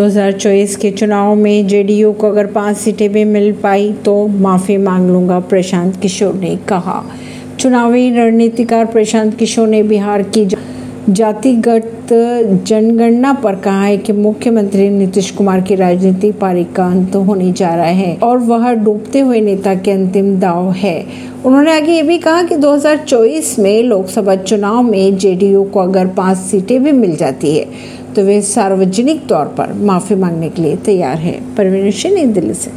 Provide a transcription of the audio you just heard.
2024 के चुनाव में जेडीयू को अगर पाँच सीटें भी मिल पाई तो माफ़ी मांग लूँगा, प्रशांत किशोर ने कहा। चुनावी रणनीतिकार प्रशांत किशोर ने बिहार की जातिगत जनगणना पर कहा है कि मुख्यमंत्री नीतीश कुमार की राजनीति पारी का अंत होने जा रहा है और वह डूबते हुए नेता के अंतिम दाव है। उन्होंने आगे ये भी कहा कि 2024 में लोकसभा चुनाव में जेडीयू को अगर पाँच सीटें भी मिल जाती है तो वे सार्वजनिक तौर पर माफ़ी मांगने के लिए तैयार है। परवीन सिंह नई दिल्ली से।